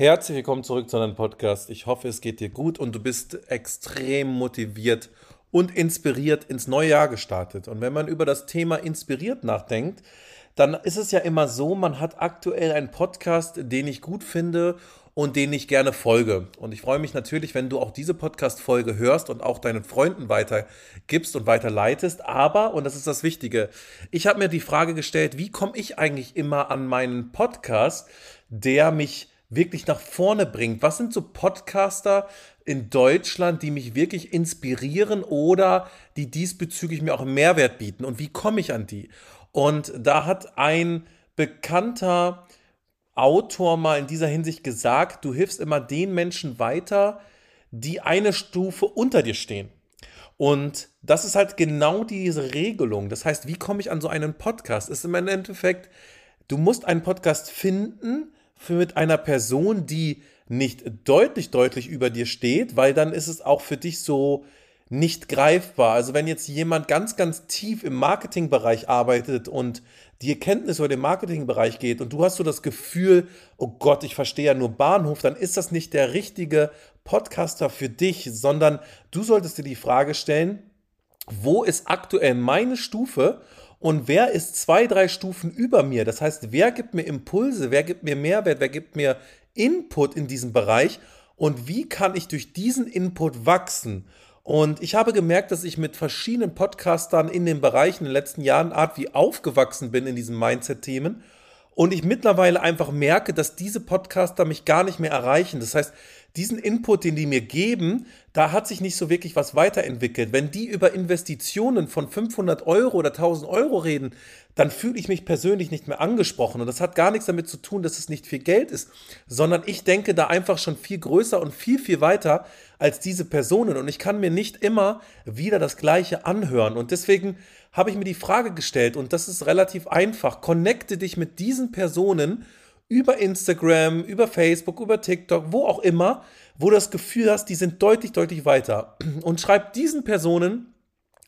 Herzlich willkommen zurück zu einem Podcast. Ich hoffe, es geht dir gut und du bist extrem motiviert und inspiriert ins neue Jahr gestartet. Und wenn man über das Thema inspiriert nachdenkt, dann ist es ja immer so, man hat aktuell einen Podcast, den ich gut finde und den ich gerne folge. Und ich freue mich natürlich, wenn du auch diese Podcast-Folge hörst und auch deinen Freunden weitergibst und weiterleitest. Aber, und das ist das Wichtige, ich habe mir die Frage gestellt, wie komme ich eigentlich immer an meinen Podcast, der mich wirklich nach vorne bringt? Was sind so Podcaster in Deutschland, die mich wirklich inspirieren oder die diesbezüglich mir auch Mehrwert bieten? Und wie komme ich an die? Und da hat ein bekannter Autor mal in dieser Hinsicht gesagt, du hilfst immer den Menschen weiter, die eine Stufe unter dir stehen. Und das ist halt genau diese Regelung. Das heißt, wie komme ich an so einen Podcast? Ist im Endeffekt, du musst einen Podcast finden, für mit einer Person, die nicht deutlich, deutlich über dir steht, weil dann ist es auch für dich so nicht greifbar. Also wenn jetzt jemand ganz, ganz tief im Marketingbereich arbeitet und die Erkenntnis über den Marketingbereich geht und du hast so das Gefühl, oh Gott, ich verstehe ja nur Bahnhof, dann ist das nicht der richtige Podcaster für dich, sondern du solltest dir die Frage stellen, wo ist aktuell meine Stufe und wer ist zwei, drei Stufen über mir? Das heißt, wer gibt mir Impulse, wer gibt mir Mehrwert, wer gibt mir Input in diesem Bereich und wie kann ich durch diesen Input wachsen? Und ich habe gemerkt, dass ich mit verschiedenen Podcastern in den Bereichen in den letzten Jahren Art wie aufgewachsen bin in diesen Mindset-Themen und ich mittlerweile einfach merke, dass diese Podcaster mich gar nicht mehr erreichen. Das heißt, diesen Input, den die mir geben, da hat sich nicht so wirklich was weiterentwickelt. Wenn die über Investitionen von 500 Euro oder 1000 Euro reden, dann fühle ich mich persönlich nicht mehr angesprochen. Und das hat gar nichts damit zu tun, dass es nicht viel Geld ist, sondern ich denke da einfach schon viel größer und viel, viel weiter als diese Personen. Und ich kann mir nicht immer wieder das Gleiche anhören. Und deswegen habe ich mir die Frage gestellt, und das ist relativ einfach, connecte dich mit diesen Personen über Instagram, über Facebook, über TikTok, wo auch immer, wo du das Gefühl hast, die sind deutlich, deutlich weiter. Und schreib diesen Personen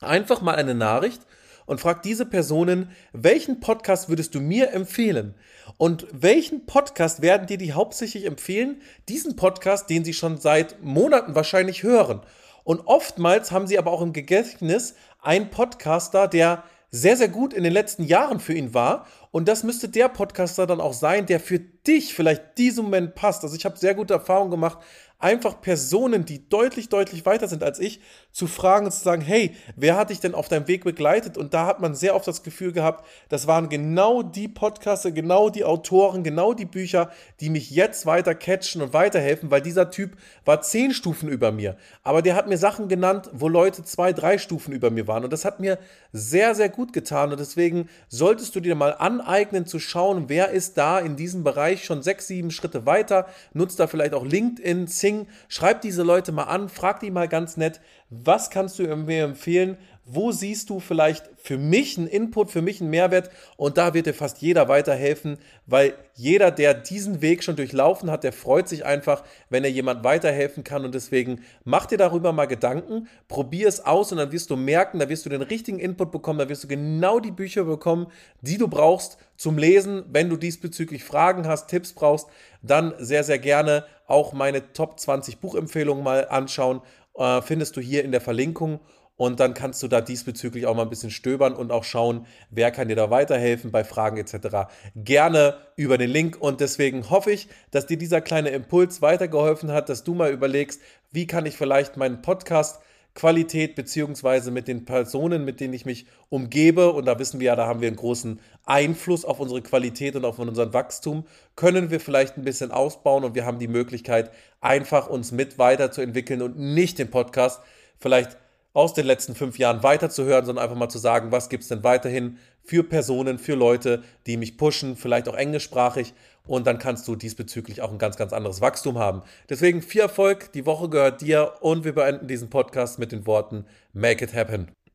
einfach mal eine Nachricht und frag diese Personen, welchen Podcast würdest du mir empfehlen? Und welchen Podcast werden dir die hauptsächlich empfehlen? Diesen Podcast, den sie schon seit Monaten wahrscheinlich hören. Und oftmals haben sie aber auch im Gedächtnis einen Podcaster, der sehr, sehr gut in den letzten Jahren für ihn war. Und das müsste der Podcaster dann auch sein, der für dich vielleicht diesen Moment passt. Also ich habe sehr gute Erfahrungen gemacht einfach Personen, die deutlich, deutlich weiter sind als ich, zu fragen und zu sagen, hey, wer hat dich denn auf deinem Weg begleitet? Und da hat man sehr oft das Gefühl gehabt, das waren genau die Podcaster, genau die Autoren, genau die Bücher, die mich jetzt weiter catchen und weiterhelfen, weil dieser Typ war zehn Stufen über mir. Aber der hat mir Sachen genannt, wo Leute zwei, drei Stufen über mir waren. Und das hat mir sehr, sehr gut getan. Und deswegen solltest du dir mal aneignen zu schauen, wer ist da in diesem Bereich schon sechs, sieben Schritte weiter, nutzt da vielleicht auch LinkedIn, Sing, Ding. Schreib diese Leute mal an, frag die mal ganz nett, was kannst du mir empfehlen? Wo siehst du vielleicht für mich einen Input, für mich einen Mehrwert? Und da wird dir fast jeder weiterhelfen, weil jeder, der diesen Weg schon durchlaufen hat, der freut sich einfach, wenn er jemand weiterhelfen kann. Und deswegen mach dir darüber mal Gedanken, probier es aus und dann wirst du merken, da wirst du den richtigen Input bekommen, da wirst du genau die Bücher bekommen, die du brauchst zum Lesen. Wenn du diesbezüglich Fragen hast, Tipps brauchst, dann sehr, sehr gerne auch meine Top 20 Buchempfehlungen mal anschauen. Äh, findest du hier in der Verlinkung. Und dann kannst du da diesbezüglich auch mal ein bisschen stöbern und auch schauen, wer kann dir da weiterhelfen bei Fragen etc. Gerne über den Link. Und deswegen hoffe ich, dass dir dieser kleine Impuls weitergeholfen hat, dass du mal überlegst, wie kann ich vielleicht meinen Podcast Qualität beziehungsweise mit den Personen, mit denen ich mich umgebe, und da wissen wir ja, da haben wir einen großen Einfluss auf unsere Qualität und auf unseren Wachstum, können wir vielleicht ein bisschen ausbauen und wir haben die Möglichkeit, einfach uns mit weiterzuentwickeln und nicht den Podcast vielleicht aus den letzten fünf Jahren weiterzuhören, sondern einfach mal zu sagen, was gibt es denn weiterhin für Personen, für Leute, die mich pushen, vielleicht auch englischsprachig. Und dann kannst du diesbezüglich auch ein ganz, ganz anderes Wachstum haben. Deswegen viel Erfolg, die Woche gehört dir und wir beenden diesen Podcast mit den Worten Make it happen.